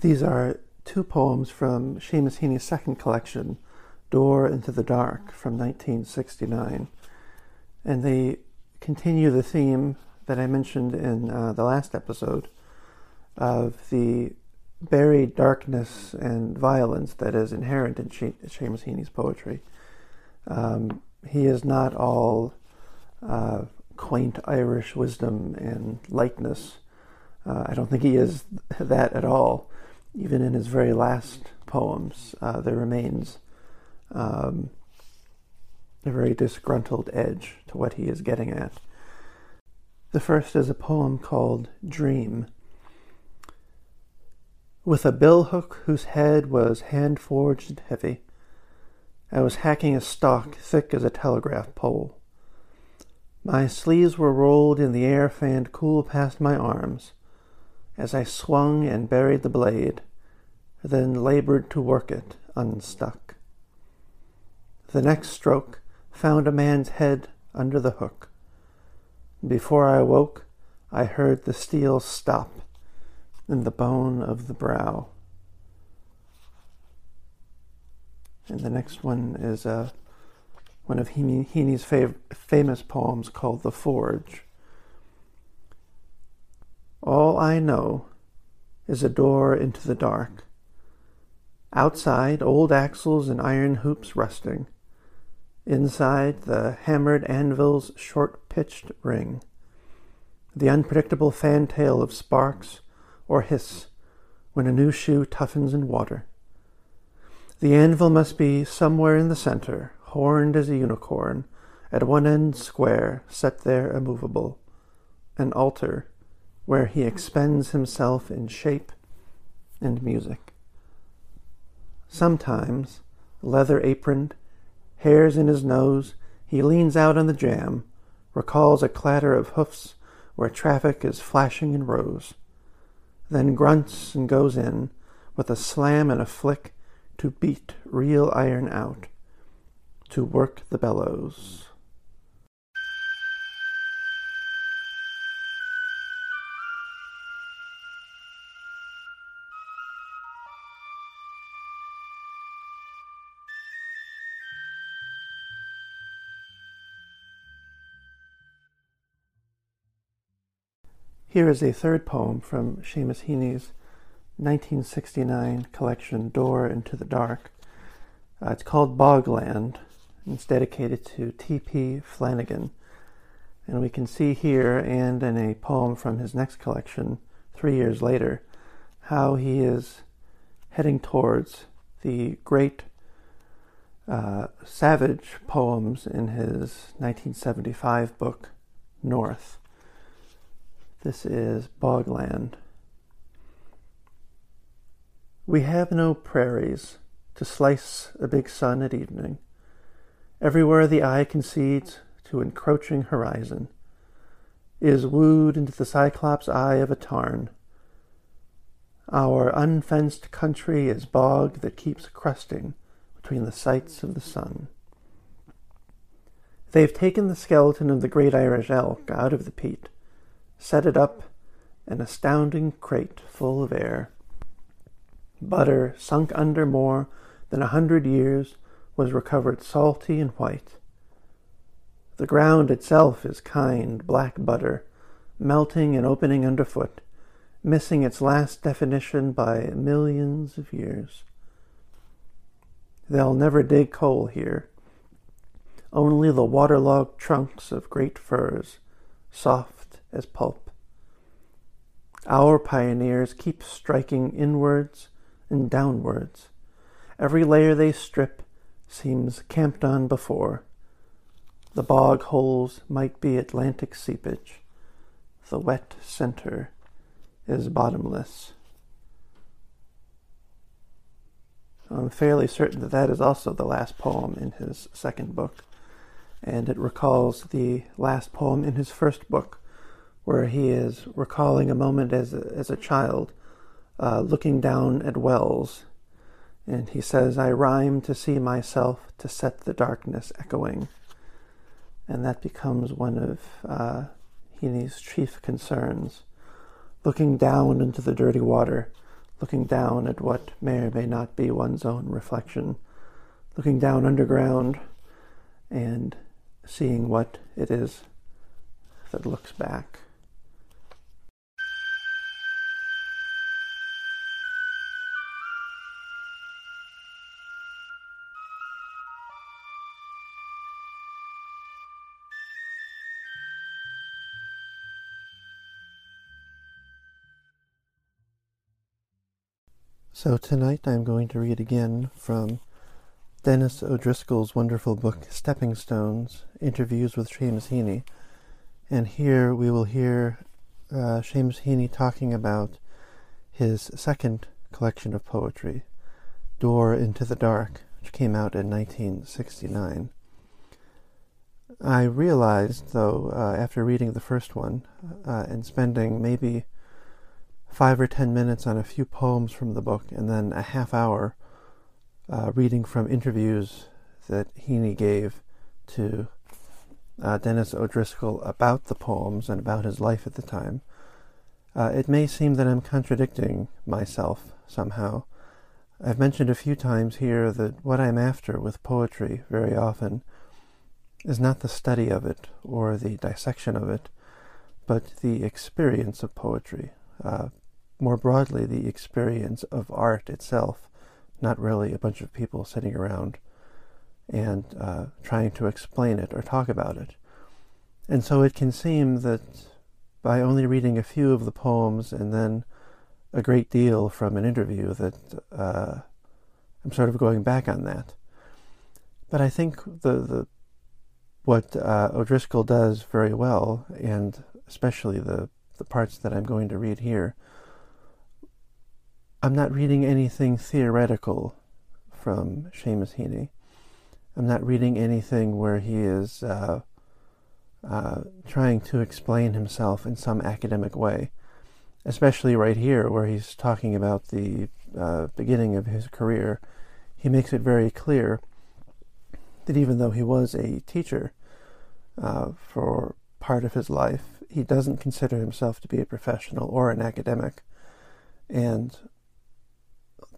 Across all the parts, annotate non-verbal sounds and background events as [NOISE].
These are two poems from Seamus Heaney's second collection, Door into the Dark, from 1969. And they continue the theme that I mentioned in uh, the last episode of the buried darkness and violence that is inherent in she- Seamus Heaney's poetry. Um, he is not all uh, quaint Irish wisdom and lightness. Uh, I don't think he is [LAUGHS] that at all even in his very last poems, uh, there remains um, a very disgruntled edge to what he is getting at. The first is a poem called Dream. With a billhook whose head was hand forged and heavy, I was hacking a stalk thick as a telegraph pole. My sleeves were rolled in the air fanned cool past my arms as I swung and buried the blade, then labored to work it unstuck. The next stroke found a man's head under the hook. Before I awoke, I heard the steel stop in the bone of the brow. And the next one is uh, one of Heaney's fav- famous poems called The Forge. All I know is a door into the dark. Outside, old axles and iron hoops rusting. Inside, the hammered anvil's short pitched ring. The unpredictable fantail of sparks or hiss when a new shoe toughens in water. The anvil must be somewhere in the center, horned as a unicorn, at one end square, set there immovable. An altar where he expends himself in shape and music. Sometimes, leather aproned, hairs in his nose, he leans out on the jamb, recalls a clatter of hoofs where traffic is flashing in rows, then grunts and goes in with a slam and a flick to beat real iron out, to work the bellows. Here is a third poem from Seamus Heaney's 1969 collection, Door into the Dark. Uh, it's called Bogland. And it's dedicated to T.P. Flanagan. And we can see here, and in a poem from his next collection, three years later, how he is heading towards the great uh, savage poems in his 1975 book, North. This is bogland. We have no prairies to slice a big sun at evening. Everywhere the eye concedes to encroaching horizon is wooed into the cyclops eye of a tarn. Our unfenced country is bog that keeps crusting between the sights of the sun. They've taken the skeleton of the great Irish elk out of the peat set it up, an astounding crate full of air. Butter sunk under more than a hundred years was recovered salty and white. The ground itself is kind black butter, melting and opening underfoot, missing its last definition by millions of years. They'll never dig coal here. Only the waterlogged trunks of great firs, soft as pulp. Our pioneers keep striking inwards and downwards. Every layer they strip seems camped on before. The bog holes might be Atlantic seepage. The wet center is bottomless. I'm fairly certain that that is also the last poem in his second book, and it recalls the last poem in his first book, where he is recalling a moment as a, as a child uh, looking down at wells. And he says, I rhyme to see myself, to set the darkness echoing. And that becomes one of uh, Heaney's chief concerns looking down into the dirty water, looking down at what may or may not be one's own reflection, looking down underground and seeing what it is that looks back. So tonight I'm going to read again from Denis O'Driscoll's wonderful book Stepping Stones Interviews with Seamus Heaney. And here we will hear uh, Seamus Heaney talking about his second collection of poetry, Door into the Dark, which came out in 1969. I realized, though, uh, after reading the first one uh, and spending maybe five or ten minutes on a few poems from the book, and then a half hour uh, reading from interviews that Heaney gave to uh, Denis O'Driscoll about the poems and about his life at the time. Uh, it may seem that I'm contradicting myself somehow. I've mentioned a few times here that what I'm after with poetry very often is not the study of it or the dissection of it, but the experience of poetry, uh, more broadly, the experience of art itself, not really a bunch of people sitting around and uh, trying to explain it or talk about it. And so it can seem that by only reading a few of the poems and then a great deal from an interview that uh, I'm sort of going back on that. But I think the, the what uh, O'Driscoll does very well, and especially the, the parts that I'm going to read here, I'm not reading anything theoretical from Seamus Heaney. I'm not reading anything where he is uh, uh, trying to explain himself in some academic way, especially right here where he's talking about the uh, beginning of his career. He makes it very clear that even though he was a teacher uh, for part of his life, he doesn't consider himself to be a professional or an academic. And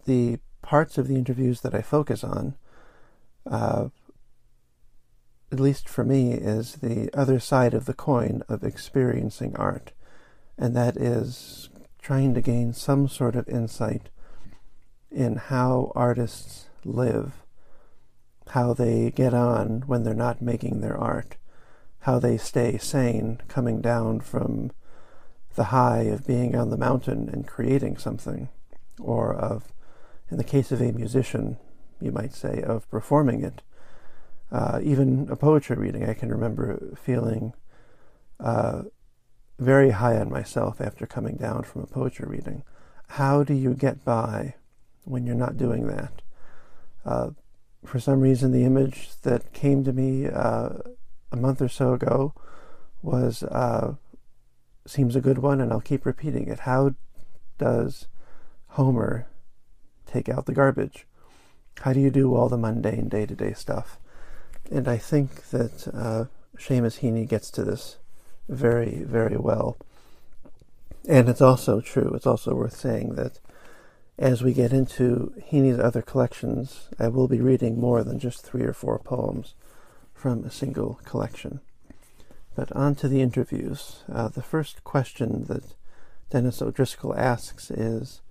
the parts of the interviews that I focus on, uh, at least for me, is the other side of the coin of experiencing art, and that is trying to gain some sort of insight in how artists live, how they get on when they're not making their art, how they stay sane coming down from the high of being on the mountain and creating something, or of in the case of a musician, you might say, of performing it. Uh, even a poetry reading, I can remember feeling uh, very high on myself after coming down from a poetry reading. How do you get by when you're not doing that? Uh, for some reason, the image that came to me uh, a month or so ago was uh, seems a good one, and I'll keep repeating it. How does Homer take out the garbage? How do you do all the mundane day to day stuff? And I think that uh, Seamus Heaney gets to this very, very well. And it's also true, it's also worth saying that as we get into Heaney's other collections, I will be reading more than just three or four poems from a single collection. But on to the interviews. Uh, the first question that Denis O'Driscoll asks is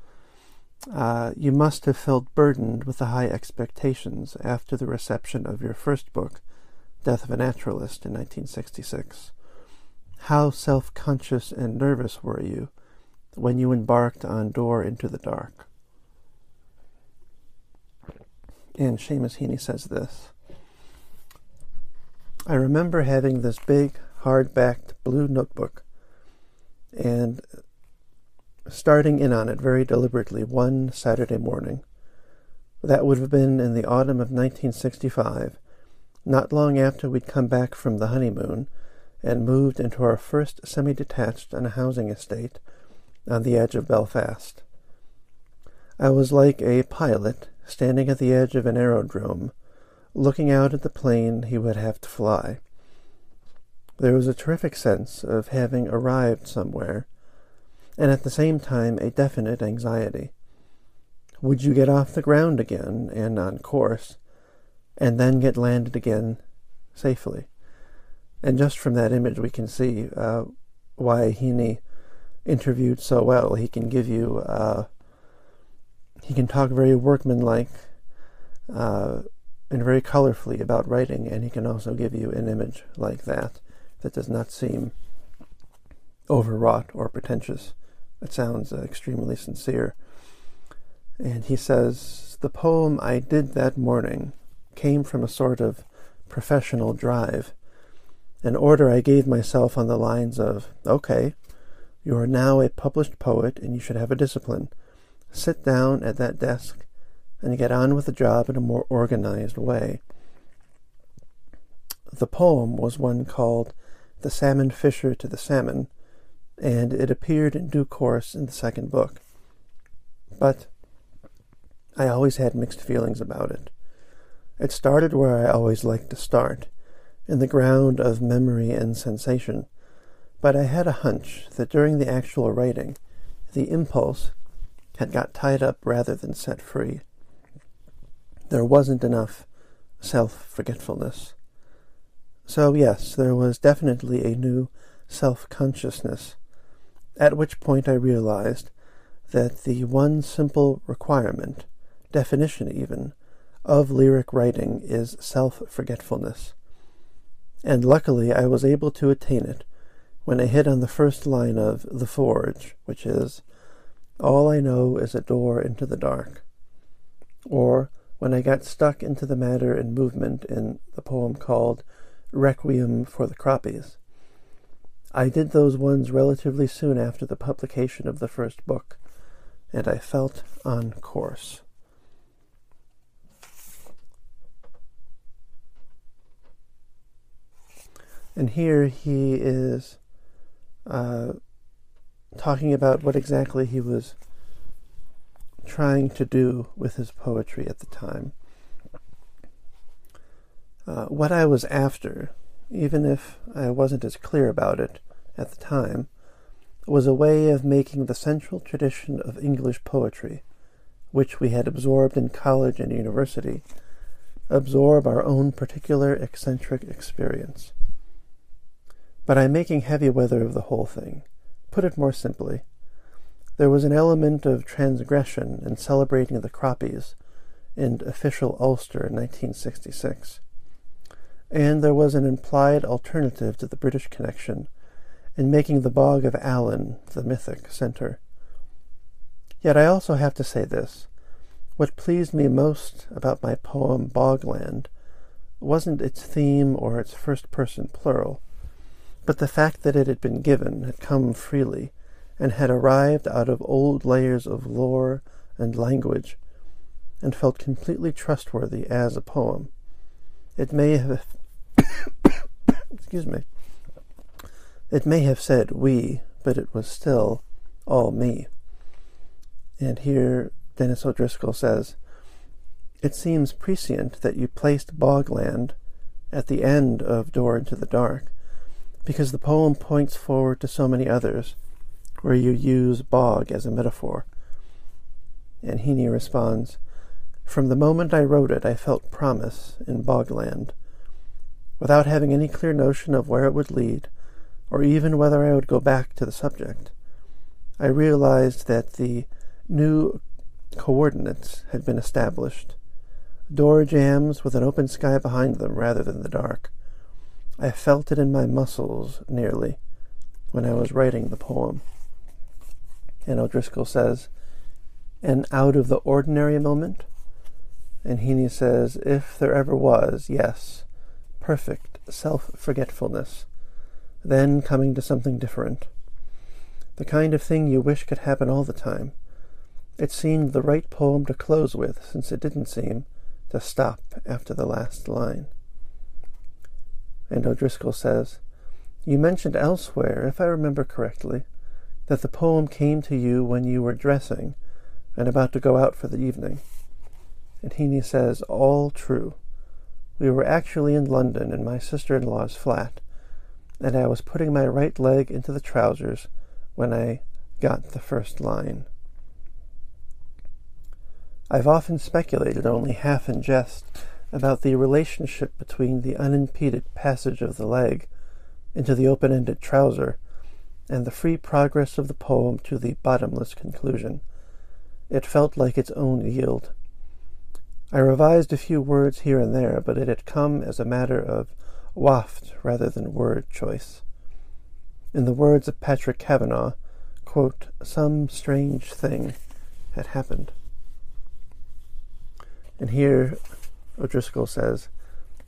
uh, You must have felt burdened with the high expectations after the reception of your first book, Death of a Naturalist, in 1966. How self conscious and nervous were you when you embarked on Door into the Dark? And Seamus Heaney says this I remember having this big, hard backed blue notebook and starting in on it very deliberately one Saturday morning. That would have been in the autumn of 1965, not long after we'd come back from the honeymoon and moved into our first semi detached on a housing estate on the edge of Belfast. I was like a pilot standing at the edge of an aerodrome, looking out at the plane he would have to fly. There was a terrific sense of having arrived somewhere, and at the same time a definite anxiety. Would you get off the ground again and on course, and then get landed again safely? And just from that image, we can see uh, why Heaney interviewed so well. He can give you uh, he can talk very workmanlike uh, and very colorfully about writing, and he can also give you an image like that that does not seem overwrought or pretentious. It sounds uh, extremely sincere. And he says, The poem I did that morning came from a sort of professional drive, an order I gave myself on the lines of, Okay, you are now a published poet and you should have a discipline sit down at that desk and get on with the job in a more organized way. The poem was one called The Salmon Fisher to the Salmon, and it appeared in due course in the second book. But I always had mixed feelings about it. It started where I always liked to start, in the ground of memory and sensation, but I had a hunch that during the actual writing, the impulse had got tied up rather than set free. There wasn't enough self forgetfulness. So, yes, there was definitely a new self consciousness, at which point I realized that the one simple requirement, definition even, of lyric writing is self forgetfulness. And luckily I was able to attain it when I hit on the first line of The Forge, which is, all I know is a door into the dark. Or when I got stuck into the matter and movement in the poem called Requiem for the Croppies. I did those ones relatively soon after the publication of the first book, and I felt on course. And here he is uh, talking about what exactly he was trying to do with his poetry at the time. Uh, what I was after, even if I wasn't as clear about it at the time, was a way of making the central tradition of English poetry, which we had absorbed in college and university, absorb our own particular eccentric experience. But I'm making heavy weather of the whole thing put it more simply, there was an element of transgression in celebrating the Croppies in official Ulster in 1966, and there was an implied alternative to the British connection in making the Bog of Allen the mythic centre. Yet I also have to say this. What pleased me most about my poem Bogland wasn't its theme or its first person plural, but the fact that it had been given, had come freely, and had arrived out of old layers of lore and language, and felt completely trustworthy as a poem. It may have [COUGHS] excuse me. It may have said we, but it was still all me. And here Denis O'Driscoll says, It seems prescient that you placed Bogland at the end of Door into the Dark, because the poem points forward to so many others where you use bog as a metaphor. And Heaney responds, From the moment I wrote it, I felt promise in Bogland. Without having any clear notion of where it would lead, or even whether I would go back to the subject. I realized that the new coordinates had been established. Door jambs with an open sky behind them rather than the dark. I felt it in my muscles, nearly, when I was writing the poem. And O'Driscoll says, an out of the ordinary moment? And Heaney says, if there ever was, yes, perfect self forgetfulness, then coming to something different. The kind of thing you wish could happen all the time. It seemed the right poem to close with, since it didn't seem to stop after the last line. And O'Driscoll says, You mentioned elsewhere, if I remember correctly, that the poem came to you when you were dressing and about to go out for the evening. And Heaney says, All true. We were actually in London in my sister in law's flat, and I was putting my right leg into the trousers when I got the first line. I've often speculated, only half in jest, about the relationship between the unimpeded passage of the leg into the open ended trouser and the free progress of the poem to the bottomless conclusion. It felt like its own yield. I revised a few words here and there, but it had come as a matter of waft rather than word choice. In the words of Patrick Kavanagh, quote, some strange thing had happened. And here O'Driscoll says,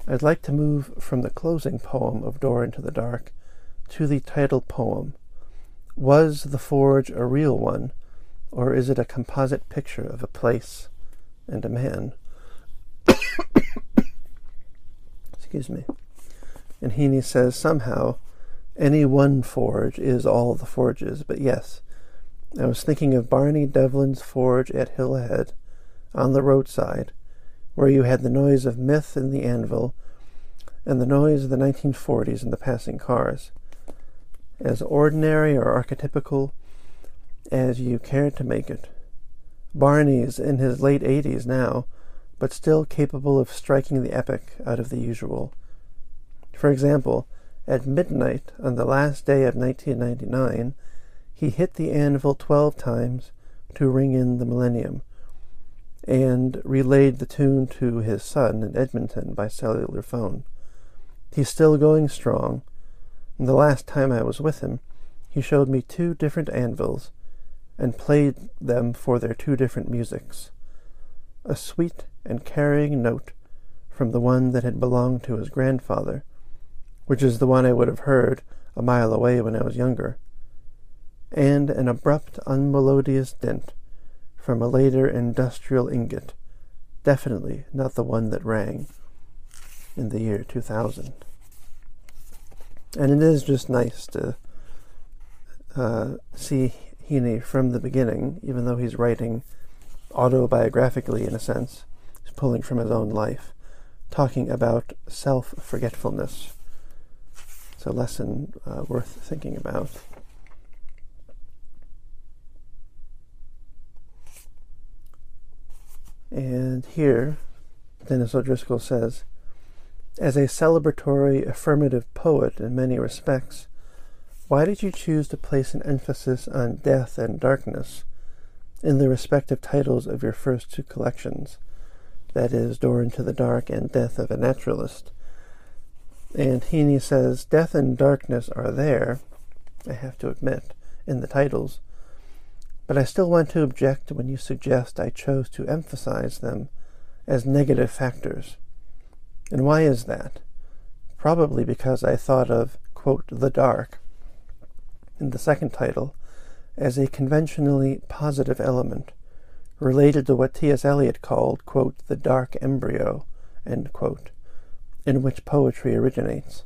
I'd like to move from the closing poem of Door into the Dark to the title poem. Was the forge a real one, or is it a composite picture of a place and a man? Excuse me. And Heaney says somehow any one forge is all the forges, but yes, I was thinking of Barney Devlin's forge at Hillhead on the roadside, where you had the noise of myth in the anvil and the noise of the 1940s in the passing cars. As ordinary or archetypical as you cared to make it. Barney's in his late 80s now, but still capable of striking the epic out of the usual. For example, at midnight on the last day of 1999, he hit the anvil 12 times to ring in the millennium and relayed the tune to his son in Edmonton by cellular phone. He's still going strong. And the last time I was with him, he showed me two different anvils and played them for their two different musics. A sweet and carrying note from the one that had belonged to his grandfather, which is the one I would have heard a mile away when I was younger, and an abrupt, unmelodious dent from a later industrial ingot, definitely not the one that rang in the year 2000. And it is just nice to uh, see Heaney from the beginning, even though he's writing autobiographically in a sense, he's pulling from his own life, talking about self forgetfulness. It's a lesson uh, worth thinking about. And here, Denis O'Driscoll says, as a celebratory affirmative poet in many respects, why did you choose to place an emphasis on death and darkness in the respective titles of your first two collections? That is, Door into the Dark and Death of a Naturalist. And Heaney says, Death and darkness are there, I have to admit, in the titles, but I still want to object when you suggest I chose to emphasize them as negative factors. And why is that? Probably because I thought of, quote, the dark in the second title as a conventionally positive element related to what T.S. Eliot called, quote, the dark embryo, quote, in which poetry originates.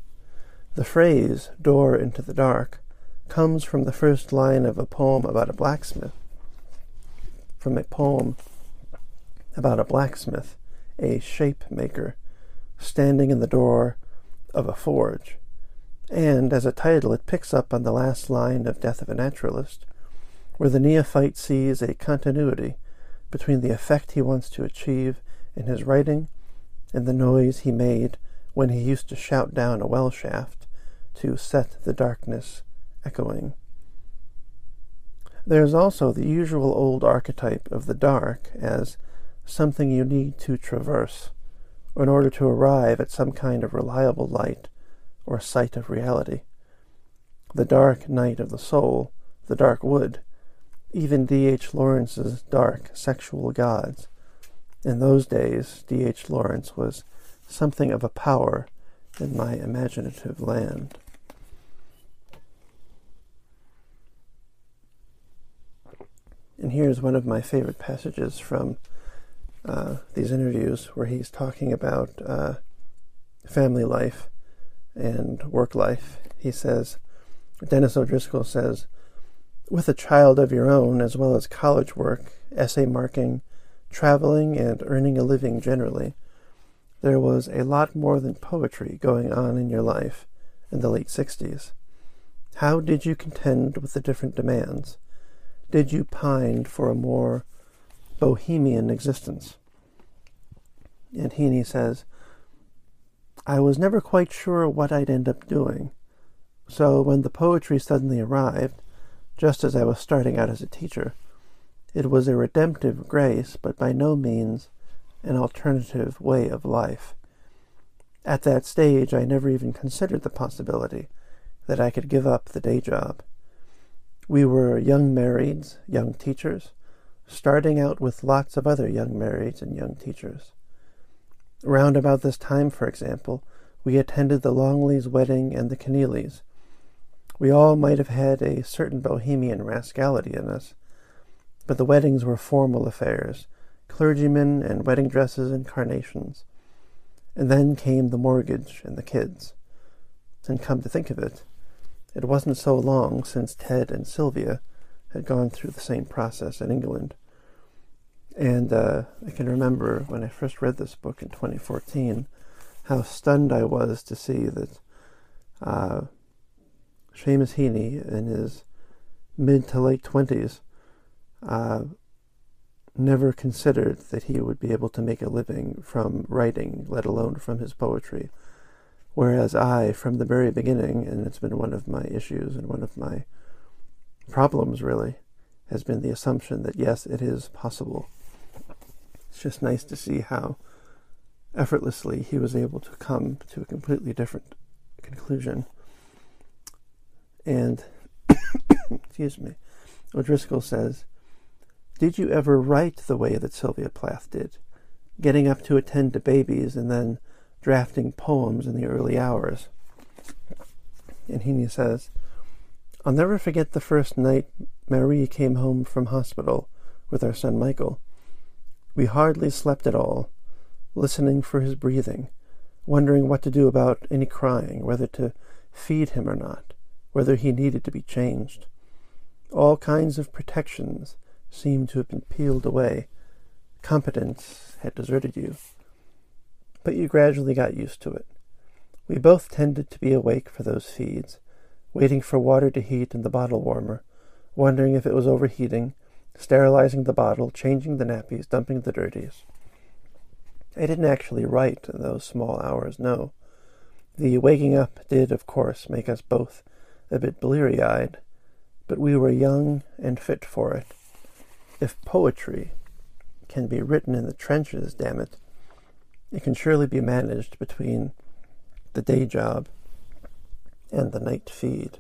The phrase, door into the dark, comes from the first line of a poem about a blacksmith. From a poem about a blacksmith, a shape maker, standing in the door of a forge. And as a title, it picks up on the last line of Death of a Naturalist, where the neophyte sees a continuity between the effect he wants to achieve in his writing and the noise he made when he used to shout down a well shaft to set the darkness echoing. There is also the usual old archetype of the dark as something you need to traverse in order to arrive at some kind of reliable light or sight of reality. The dark night of the soul, the dark wood, even D.H. Lawrence's dark sexual gods. In those days, D.H. Lawrence was something of a power in my imaginative land. And here's one of my favorite passages from uh, these interviews where he's talking about uh, family life and work life. He says, Denis O'Driscoll says, with a child of your own, as well as college work, essay marking, traveling, and earning a living generally, there was a lot more than poetry going on in your life in the late 60s. How did you contend with the different demands? Did you pine for a more bohemian existence? And Heaney says, I was never quite sure what I'd end up doing. So when the poetry suddenly arrived, just as I was starting out as a teacher, it was a redemptive grace, but by no means an alternative way of life. At that stage, I never even considered the possibility that I could give up the day job. We were young marrieds, young teachers, starting out with lots of other young marrieds and young teachers. Round about this time, for example, we attended the Longleys' wedding and the Keneallys. We all might have had a certain bohemian rascality in us, but the weddings were formal affairs, clergymen and wedding dresses and carnations. And then came the mortgage and the kids. And come to think of it, it wasn't so long since Ted and Sylvia had gone through the same process in England. And uh, I can remember when I first read this book in 2014 how stunned I was to see that uh, Seamus Heaney, in his mid to late 20s, uh, never considered that he would be able to make a living from writing, let alone from his poetry. Whereas I, from the very beginning, and it's been one of my issues and one of my problems really, has been the assumption that yes, it is possible. It's just nice to see how effortlessly he was able to come to a completely different conclusion. And, [COUGHS] excuse me, O'Driscoll says, did you ever write the way that Sylvia Plath did, getting up to attend to babies and then drafting poems in the early hours? And Heaney says, I'll never forget the first night Marie came home from hospital with our son Michael. We hardly slept at all, listening for his breathing, wondering what to do about any crying, whether to feed him or not, whether he needed to be changed. All kinds of protections seemed to have been peeled away. Competence had deserted you. But you gradually got used to it. We both tended to be awake for those feeds, waiting for water to heat in the bottle warmer, wondering if it was overheating, sterilizing the bottle, changing the nappies, dumping the dirties. I didn't actually write in those small hours, no. The waking up did, of course, make us both a bit bleary eyed, but we were young and fit for it. If poetry can be written in the trenches, damn it, it can surely be managed between the day job and the night feed.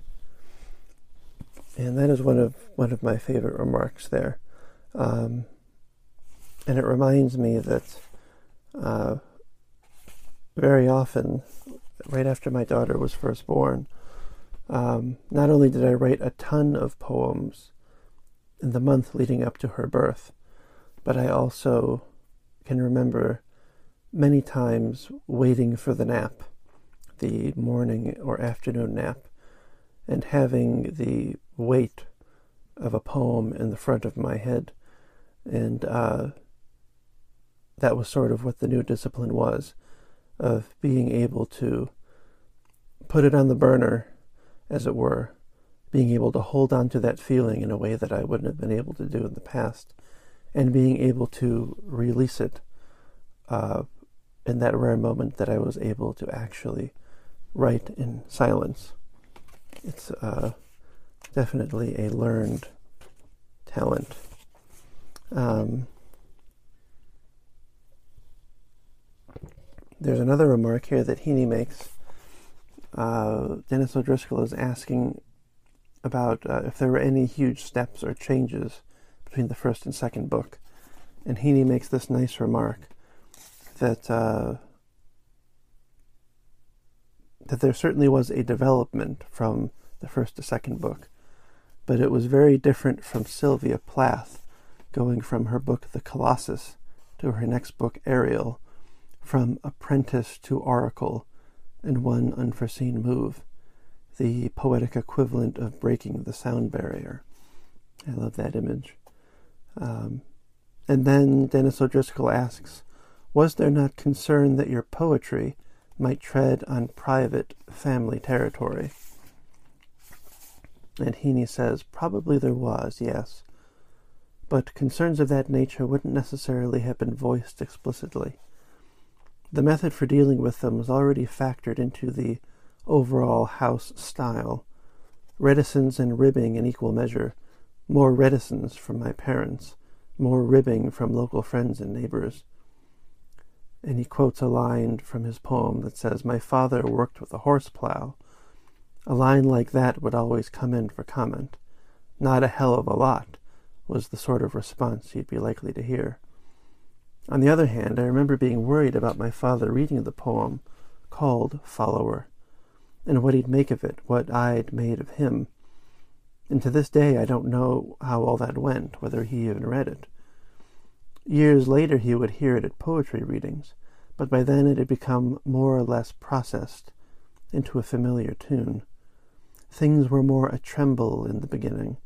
And that is one of one of my favorite remarks there. Um, and it reminds me that uh, very often, right after my daughter was first born, um, not only did I write a ton of poems in the month leading up to her birth. But I also can remember many times waiting for the nap, the morning or afternoon nap, and having the weight of a poem in the front of my head. And uh, that was sort of what the new discipline was of being able to put it on the burner, as it were, being able to hold on to that feeling in a way that I wouldn't have been able to do in the past, and being able to release it uh, in that rare moment that I was able to actually write in silence. It's uh, definitely a learned talent. Um, there's another remark here that Heaney makes. Uh, Denis O'Driscoll is asking about uh, if there were any huge steps or changes between the first and second book. And Heaney makes this nice remark that uh, that there certainly was a development from the first to second book, but it was very different from Sylvia Plath, going from her book The Colossus to her next book Ariel, from apprentice to oracle in one unforeseen move, the poetic equivalent of breaking the sound barrier. I love that image. Um, and then Denis O'Driscoll asks, Was there not concern that your poetry might tread on private family territory? And Heaney says, Probably there was, yes. But concerns of that nature wouldn't necessarily have been voiced explicitly. The method for dealing with them was already factored into the overall house style. Reticence and ribbing in equal measure, more reticence from my parents, more ribbing from local friends and neighbors. And he quotes a line from his poem that says, My father worked with a horse plow. A line like that would always come in for comment. Not a hell of a lot was the sort of response you'd be likely to hear. On the other hand, I remember being worried about my father reading the poem called Follower, and what he'd make of it, what I'd made of him. And to this day, I don't know how all that went, whether he even read it. Years later, he would hear it at poetry readings, but by then it had become more or less processed into a familiar tune. Things were more a tremble in the beginning,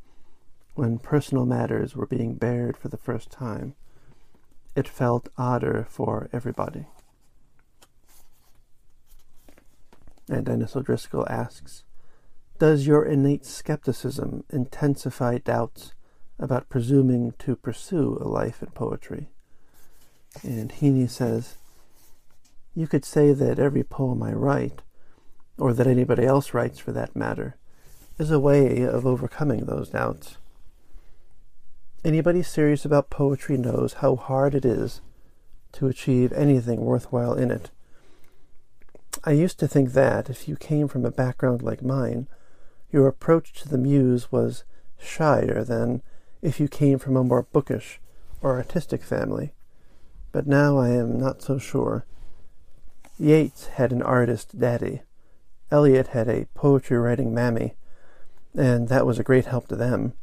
when personal matters were being bared for the first time. It felt odder for everybody. And Denis O'Driscoll asks, does your innate skepticism intensify doubts about presuming to pursue a life in poetry? And Heaney says, You could say that every poem I write, or that anybody else writes for that matter, is a way of overcoming those doubts. Anybody serious about poetry knows how hard it is to achieve anything worthwhile in it. I used to think that, if you came from a background like mine, your approach to the muse was shyer than if you came from a more bookish or artistic family. But now I am not so sure. Yeats had an artist daddy. Eliot had a poetry writing mammy, and that was a great help to them.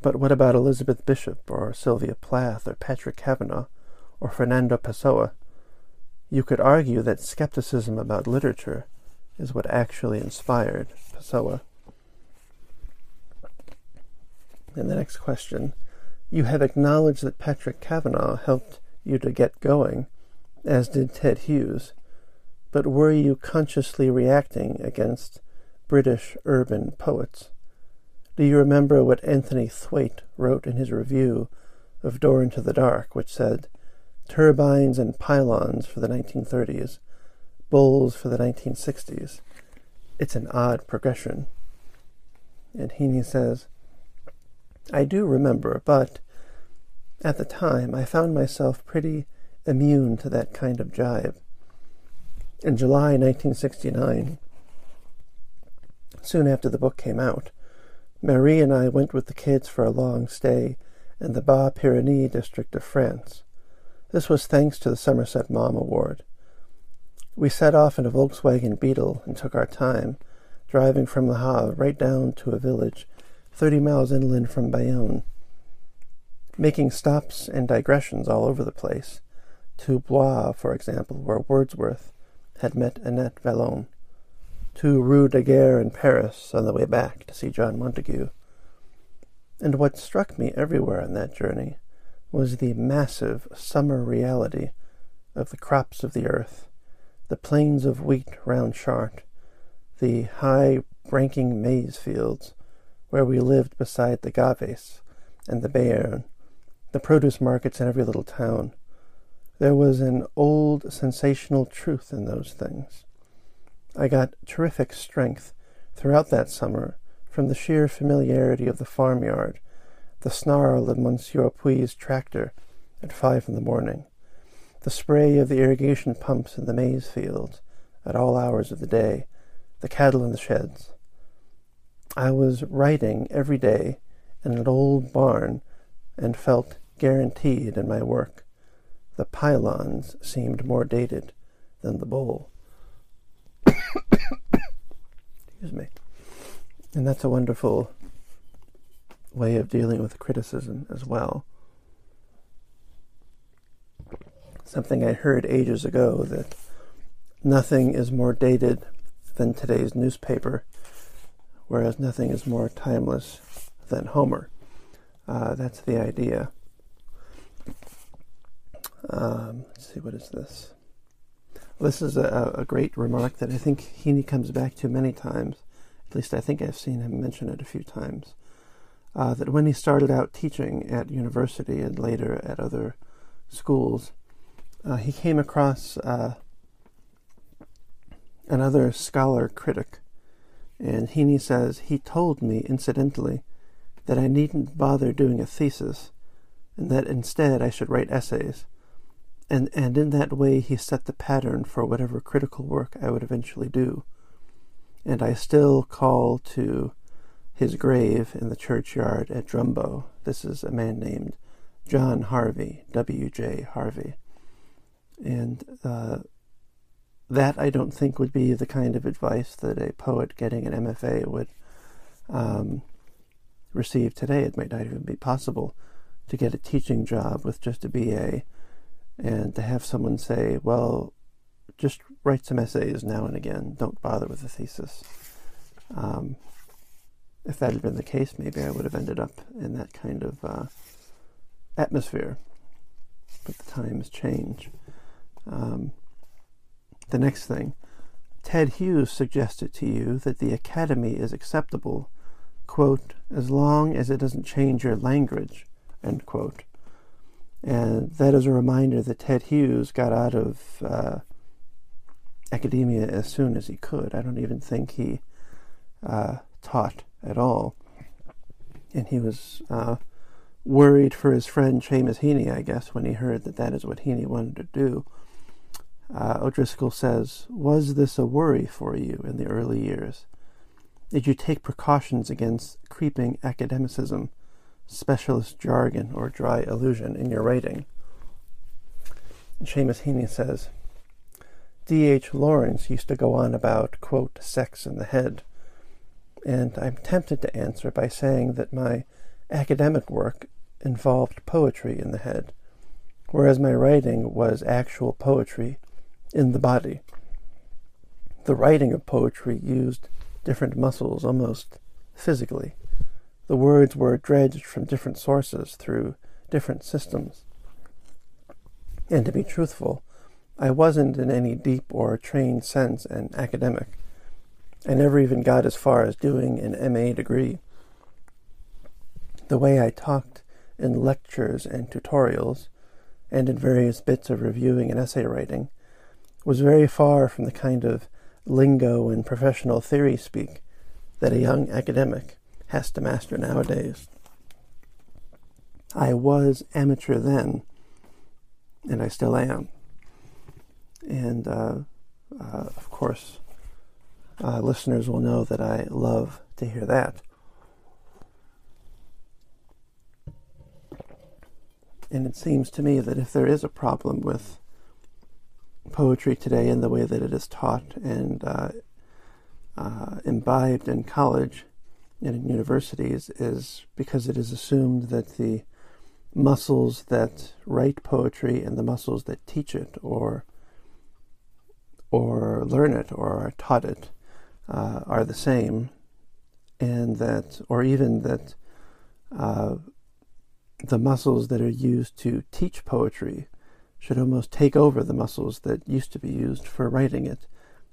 But what about Elizabeth Bishop, or Sylvia Plath, or Patrick Kavanagh, or Fernando Pessoa? You could argue that skepticism about literature is what actually inspired Pessoa. And the next question You have acknowledged that Patrick Kavanagh helped you to get going, as did Ted Hughes, but were you consciously reacting against British urban poets? Do you remember what Anthony Thwaite wrote in his review of Door into the Dark, which said, Turbines and pylons for the 1930s, bulls for the 1960s. It's an odd progression. And Heaney says, I do remember, but at the time I found myself pretty immune to that kind of jibe. In July 1969, soon after the book came out, Marie and I went with the kids for a long stay in the Bas Pyrenees district of France. This was thanks to the Somerset Maugham Award. We set off in a Volkswagen Beetle and took our time, driving from Le Havre right down to a village 30 miles inland from Bayonne, making stops and digressions all over the place, to Blois, for example, where Wordsworth had met Annette Vallon, to Rue Daguerre in Paris on the way back to see John Montague. And what struck me everywhere on that journey was the massive summer reality of the crops of the earth, the plains of wheat round Chartres, the high ranking maize fields, where we lived beside the Gaves and the Béarn, the produce markets in every little town, There was an old sensational truth in those things. I got terrific strength throughout that summer from the sheer familiarity of the farmyard, the snarl of Monsieur Puis's tractor at five in the morning, the spray of the irrigation pumps in the maize fields at all hours of the day, the cattle in the sheds. I was writing every day in an old barn and felt guaranteed in my work. The pylons seemed more dated than the bowl. Excuse me. And that's a wonderful way of dealing with criticism as well. Something I heard ages ago that nothing is more dated than today's newspaper, whereas nothing is more timeless than Homer. Uh, that's the idea. Um, let's see, what is this? This is a, a, great remark that I think Heaney comes back to many times. At least I think I've seen him mention it a few times. Uh, that when he started out teaching at university and later at other schools, uh, he came across uh, another scholar critic, and Heaney says he told me incidentally that I needn't bother doing a thesis, and that instead I should write essays and, and in that way he set the pattern for whatever critical work I would eventually do. And I still call to his grave in the churchyard at Drumbo. This is a man named John Harvey, W.J. Harvey. And uh, that I don't think would be the kind of advice that a poet getting an MFA would um, receive today. It might not even be possible to get a teaching job with just a BA and to have someone say, well, just write some essays now and again, don't bother with the thesis. Um, if that had been the case, maybe I would have ended up in that kind of uh, atmosphere. But the times change. Um, the next thing, Ted Hughes suggested to you that the academy is acceptable, quote, as long as it doesn't change your language, end quote. And that is a reminder that Ted Hughes got out of uh, academia as soon as he could. I don't even think he uh, taught at all. And he was uh, worried for his friend Seamus Heaney, I guess, when he heard that that is what Heaney wanted to do. Uh, O'Driscoll says, Was this a worry for you in the early years? Did you take precautions against creeping academicism? Specialist jargon or dry illusion in your writing. Seamus Heaney says, D.H. Lawrence used to go on about, quote, sex in the head. And I'm tempted to answer by saying that my academic work involved poetry in the head, whereas my writing was actual poetry in the body. The writing of poetry used different muscles almost physically. The words were dredged from different sources through different systems. And to be truthful, I wasn't in any deep or trained sense an academic. I never even got as far as doing an MA degree. The way I talked in lectures and tutorials, and in various bits of reviewing and essay writing, was very far from the kind of lingo and professional theory speak that a young academic has to master nowadays. I was amateur then, and I still am. And uh, uh, of course, uh, listeners will know that I love to hear that. And it seems to me that if there is a problem with poetry today in the way that it is taught and uh, uh, imbibed in college, in universities is because it is assumed that the muscles that write poetry and the muscles that teach it or or learn it or are taught it uh, are the same, and that, or even that, uh, the muscles that are used to teach poetry should almost take over the muscles that used to be used for writing it.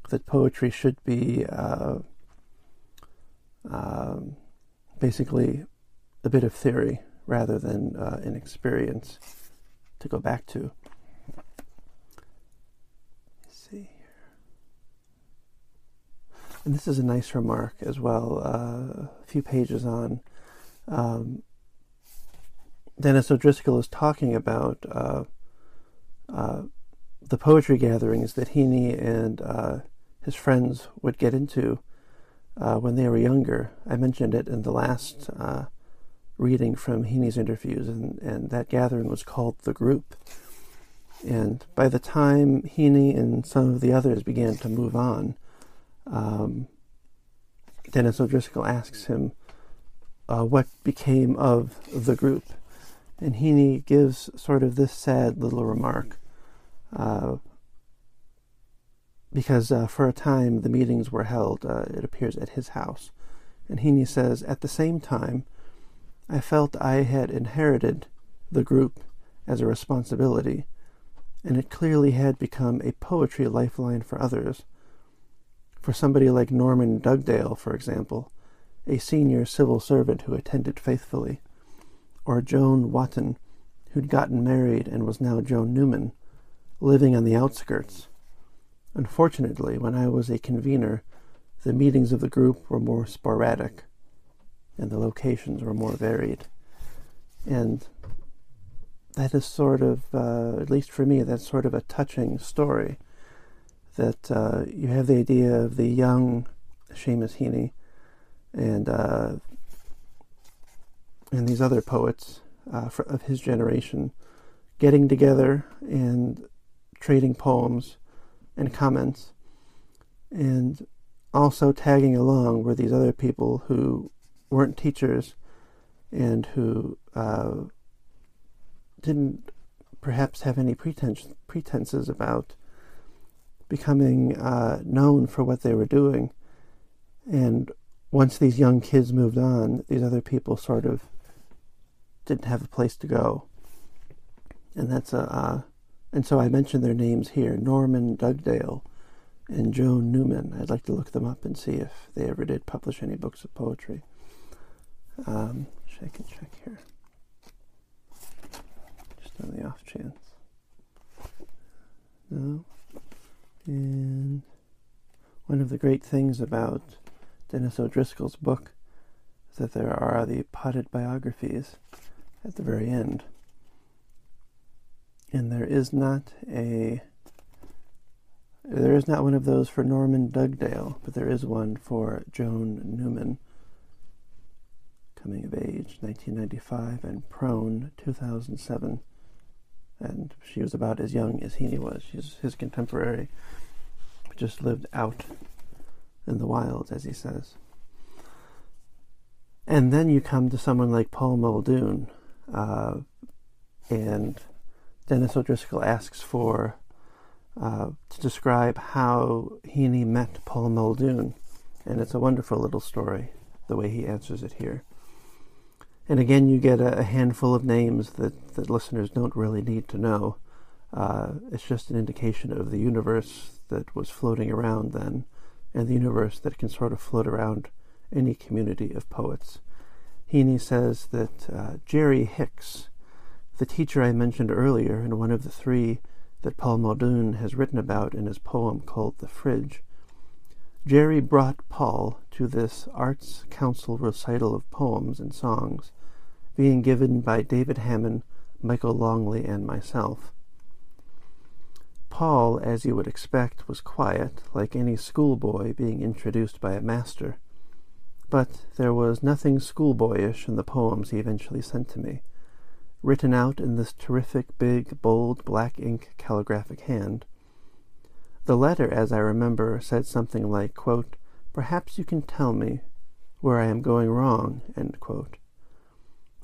That poetry should be uh, um, basically a bit of theory rather than uh, an experience to go back to. Let's see here. And this is a nice remark as well, uh, a few pages on. Um, Dennis O'Driscoll is talking about uh, uh the poetry gatherings that Heaney and uh, his friends would get into uh, when they were younger. I mentioned it in the last uh, reading from Heaney's interviews, and, and that gathering was called The Group. And by the time Heaney and some of the others began to move on, um, Dennis O'Driscoll asks him uh, what became of the group. And Heaney gives sort of this sad little remark. Uh, because uh, for a time the meetings were held, uh, it appears, at his house. And Heaney says, At the same time, I felt I had inherited the group as a responsibility, and it clearly had become a poetry lifeline for others for somebody like Norman Dugdale, for example, a senior civil servant who attended faithfully, or Joan Wotton, who'd gotten married and was now Joan Newmann, living on the outskirts. Unfortunately, when I was a convener, the meetings of the group were more sporadic, and the locations were more varied. And that is sort of, uh, at least for me, that's sort of a touching story that uh, you have the idea of the young Seamus Heaney and uh, and these other poets uh, for, of his generation getting together and trading poems and comments, and also tagging along were these other people who weren't teachers and who uh, didn't perhaps have any pretense, pretenses about becoming uh, known for what they were doing. And once these young kids moved on, these other people sort of didn't have a place to go. And that's a, uh, and so I mentioned their names here Norman Dugdale and Joan Newmann. I'd like to look them up and see if they ever did publish any books of poetry. Um, I can check here. Just on the off chance. No. And one of the great things about Dennis O'Driscoll's book is that there are the potted biographies at the very end. And there is not a there is not one of those for Norman Dugdale, but there is one for Joan Newmann, coming of age 1995 and prone 2007 and she was about as young as he was. She's his contemporary, just lived out in the wilds, as he says. And then you come to someone like Paul Muldoon, uh, and Dennis O'Driscoll asks for uh, to describe how Heaney met Paul Muldoon, and it's a wonderful little story, the way he answers it here. And again, you get a, a handful of names that, that listeners don't really need to know. Uh, it's just an indication of the universe that was floating around then, and the universe that can sort of float around any community of poets. Heaney says that uh, Jerry Hicks, the teacher I mentioned earlier, and one of the three that Paul Muldoon has written about in his poem called The Fridge, Jerry brought Paul to this Arts Council recital of poems and songs, being given by David Hammond, Michael Longley, and myself. Paul, as you would expect, was quiet, like any schoolboy being introduced by a master. But there was nothing schoolboyish in the poems he eventually sent to me, written out in this terrific, big, bold, black ink calligraphic hand the letter, as I remember, said something like, quote, Perhaps you can tell me where I am going wrong.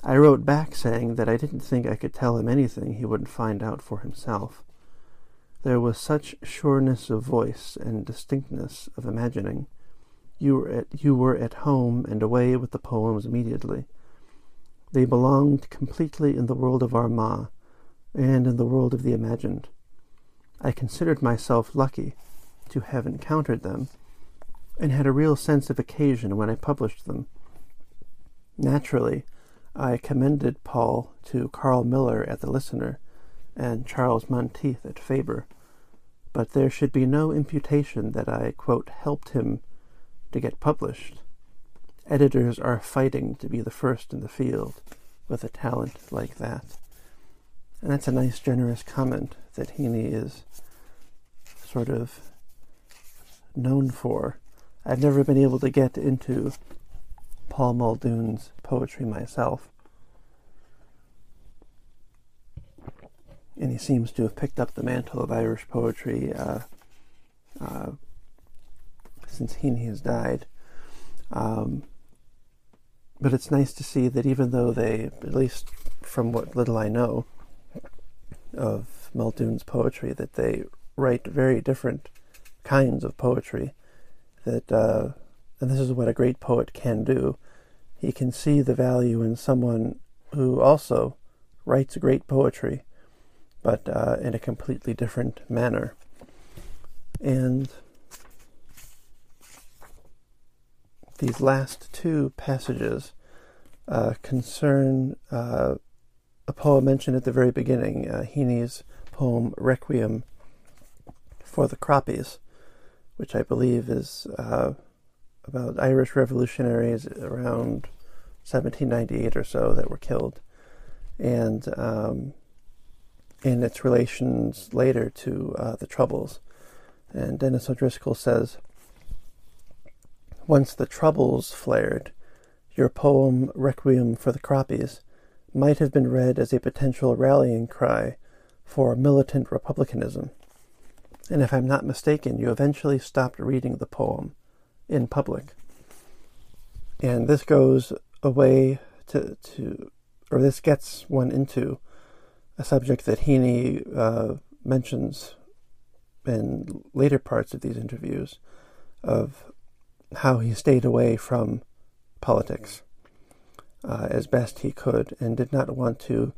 I wrote back saying that I didn't think I could tell him anything he wouldn't find out for himself. There was such sureness of voice and distinctness of imagining. You were at, you were at home and away with the poems immediately. They belonged completely in the world of Armagh and in the world of the imagined. I considered myself lucky to have encountered them and had a real sense of occasion when I published them. Naturally, I commended Paul to Karl Miller at the Listener and Charles Monteith at Faber, but there should be no imputation that I, quote, helped him to get published. Editors are fighting to be the first in the field with a talent like that. And that's a nice, generous comment that Heaney is sort of known for. I've never been able to get into Paul Muldoon's poetry myself. And he seems to have picked up the mantle of Irish poetry uh, uh, since Heaney has died. Um, but it's nice to see that even though they, at least from what little I know of Muldoon's poetry, that they write very different kinds of poetry. That uh, and this is what a great poet can do. He can see the value in someone who also writes great poetry, but uh, in a completely different manner. And these last two passages uh, concern uh, a poem mentioned at the very beginning, uh, Heaney's poem Requiem for the Croppies, which I believe is uh, about Irish revolutionaries around 1798 or so that were killed, and um, in its relations later to uh, the Troubles. And Dennis O'Driscoll says, Once the Troubles flared, your poem Requiem for the Croppies might have been read as a potential rallying cry for militant republicanism. And if I'm not mistaken, you eventually stopped reading the poem in public. And this goes away to, to or this gets one into a subject that Heaney uh, mentions in later parts of these interviews of how he stayed away from politics uh, as best he could and did not want to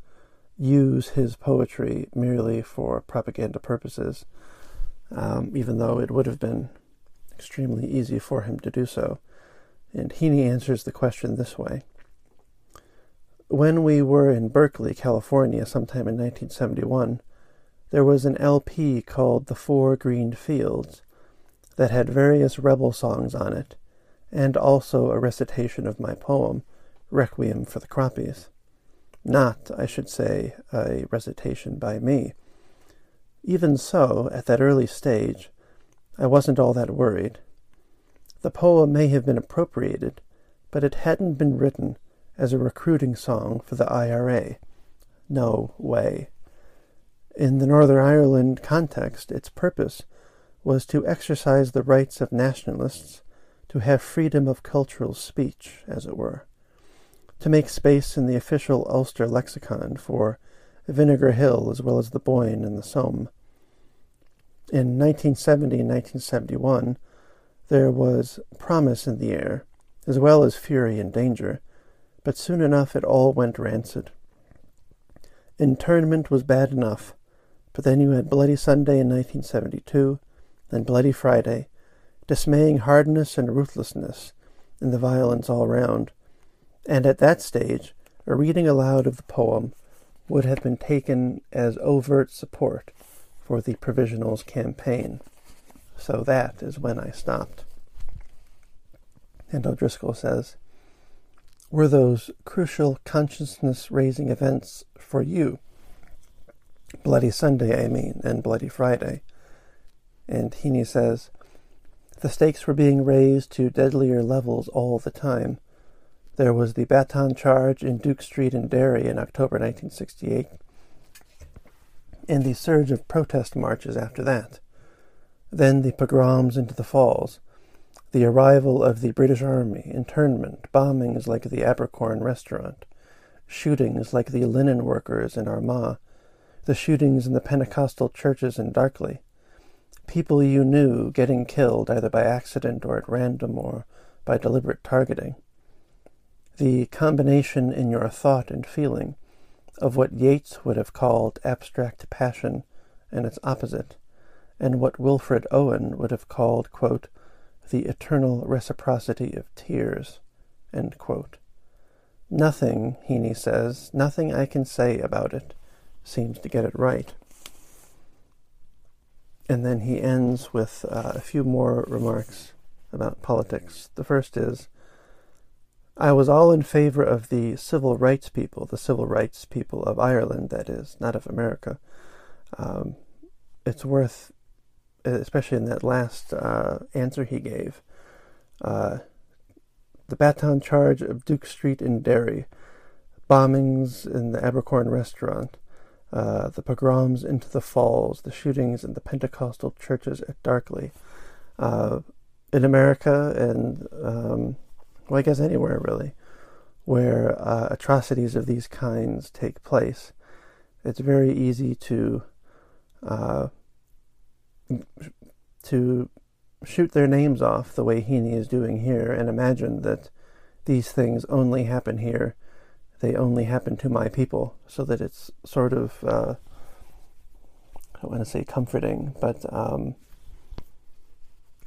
use his poetry merely for propaganda purposes, um, even though it would have been extremely easy for him to do so. And Heaney answers the question this way. When we were in Berkeley, California, sometime in 1971, there was an LP called The Four Green Fields that had various rebel songs on it, and also a recitation of my poem, Requiem for the Croppies. Not, I should say, a recitation by me. Even so, at that early stage, I wasn't all that worried. The poem may have been appropriated, but it hadn't been written as a recruiting song for the IRA. No way. In the Northern Ireland context, its purpose was to exercise the rights of nationalists to have freedom of cultural speech, as it were, to make space in the official Ulster lexicon for Vinegar Hill as well as the Boyne and the Somme. In 1970 and 1971, there was promise in the air, as well as fury and danger, but soon enough it all went rancid. Internment was bad enough, but then you had Bloody Sunday in 1972, then Bloody Friday, dismaying hardness and ruthlessness in the violence all round, and at that stage a reading aloud of the poem would have been taken as overt support for the Provisionals campaign. So that is when I stopped. And O'Driscoll says, Were those crucial consciousness raising events for you? Bloody Sunday, I mean, and Bloody Friday. And Heaney says, The stakes were being raised to deadlier levels all the time. There was the Baton charge in Duke Street in Derry in October 1968 and the surge of protest marches after that. Then the pogroms into the falls, the arrival of the British Army, internment, bombings like the Abercorn restaurant, shootings like the linen workers in Armagh, the shootings in the Pentecostal churches in Darkley, people you knew getting killed either by accident or at random or by deliberate targeting. The combination in your thought and feeling of what Yeats would have called abstract passion and its opposite, and what Wilfred Owen would have called, quote, the eternal reciprocity of tears. Nothing, Heaney says, nothing I can say about it seems to get it right. And then he ends with uh, a few more remarks about politics. The first is I was all in favor of the civil rights people, the civil rights people of Ireland, that is, not of America. Um, it's worth, especially in that last uh, answer he gave, uh, the baton charge of Duke Street in Derry, bombings in the Abercorn restaurant, uh, the pogroms into the falls, the shootings in the Pentecostal churches at Darkley. Uh, in America and, um, well, I guess anywhere really, where uh, atrocities of these kinds take place, it's very easy to uh, to shoot their names off the way Heaney is doing here and imagine that these things only happen here they only happen to my people, so that it's sort of, uh, I don't want to say comforting, but um,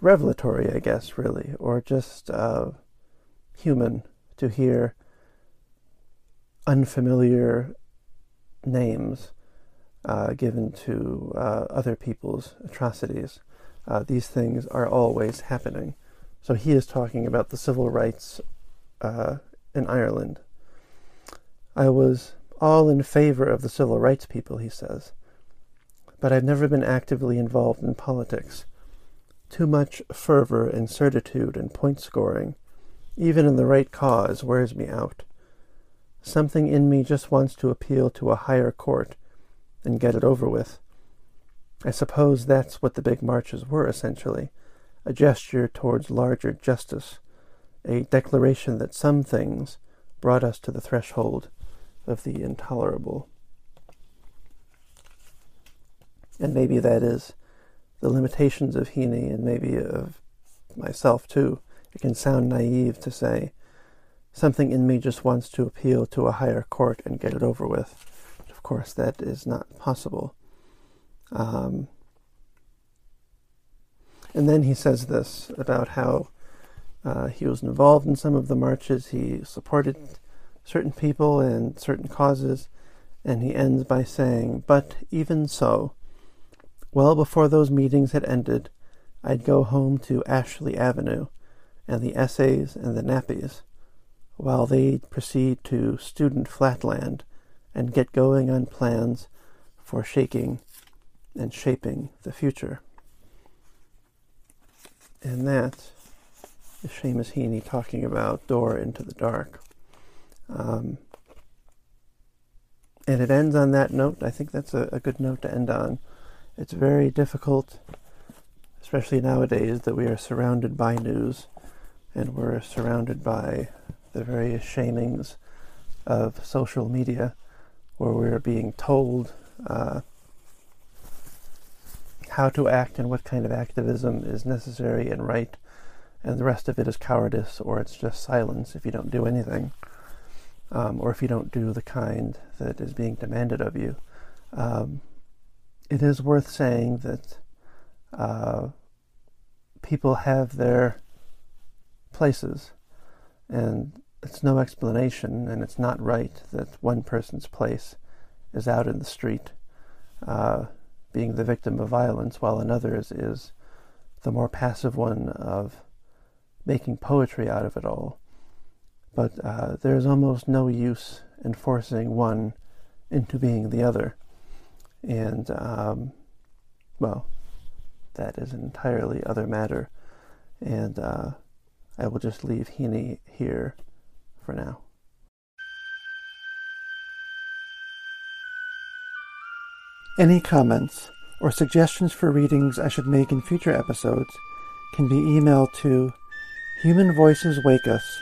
revelatory, I guess, really, or just uh, human to hear unfamiliar names uh, given to uh, other people's atrocities. Uh, these things are always happening. So he is talking about the civil rights uh, in Ireland I was all in favor of the civil rights people, he says, but I've never been actively involved in politics. Too much fervor and certitude and point scoring, even in the right cause, wears me out. Something in me just wants to appeal to a higher court and get it over with. I suppose that's what the big marches were, essentially a gesture towards larger justice, a declaration that some things brought us to the threshold of the intolerable. And maybe that is the limitations of Heaney and maybe of myself too. It can sound naive to say something in me just wants to appeal to a higher court and get it over with. But of course, that is not possible. Um, and then he says this about how uh, he was involved in some of the marches, he supported certain people and certain causes, and he ends by saying, But even so, well before those meetings had ended, I'd go home to Ashley Avenue and the essays and the nappies, while they'd proceed to student flatland and get going on plans for shaking and shaping the future. And that is Seamus Heaney talking about Door into the Dark. Um, and it ends on that note. I think that's a, a good note to end on. It's very difficult, especially nowadays, that we are surrounded by news and we're surrounded by the various shamings of social media where we're being told uh, how to act and what kind of activism is necessary and right, and the rest of it is cowardice or it's just silence if you don't do anything um, or if you don't do the kind that is being demanded of you. Um, it is worth saying that uh, people have their places, and it's no explanation, and it's not right that one person's place is out in the street, uh, being the victim of violence, while another's is the more passive one of making poetry out of it all but uh, there's almost no use in forcing one into being the other. And, um, well, that is an entirely other matter. And uh, I will just leave Heaney here for now. Any comments or suggestions for readings I should make in future episodes can be emailed to Human Voices Wake Us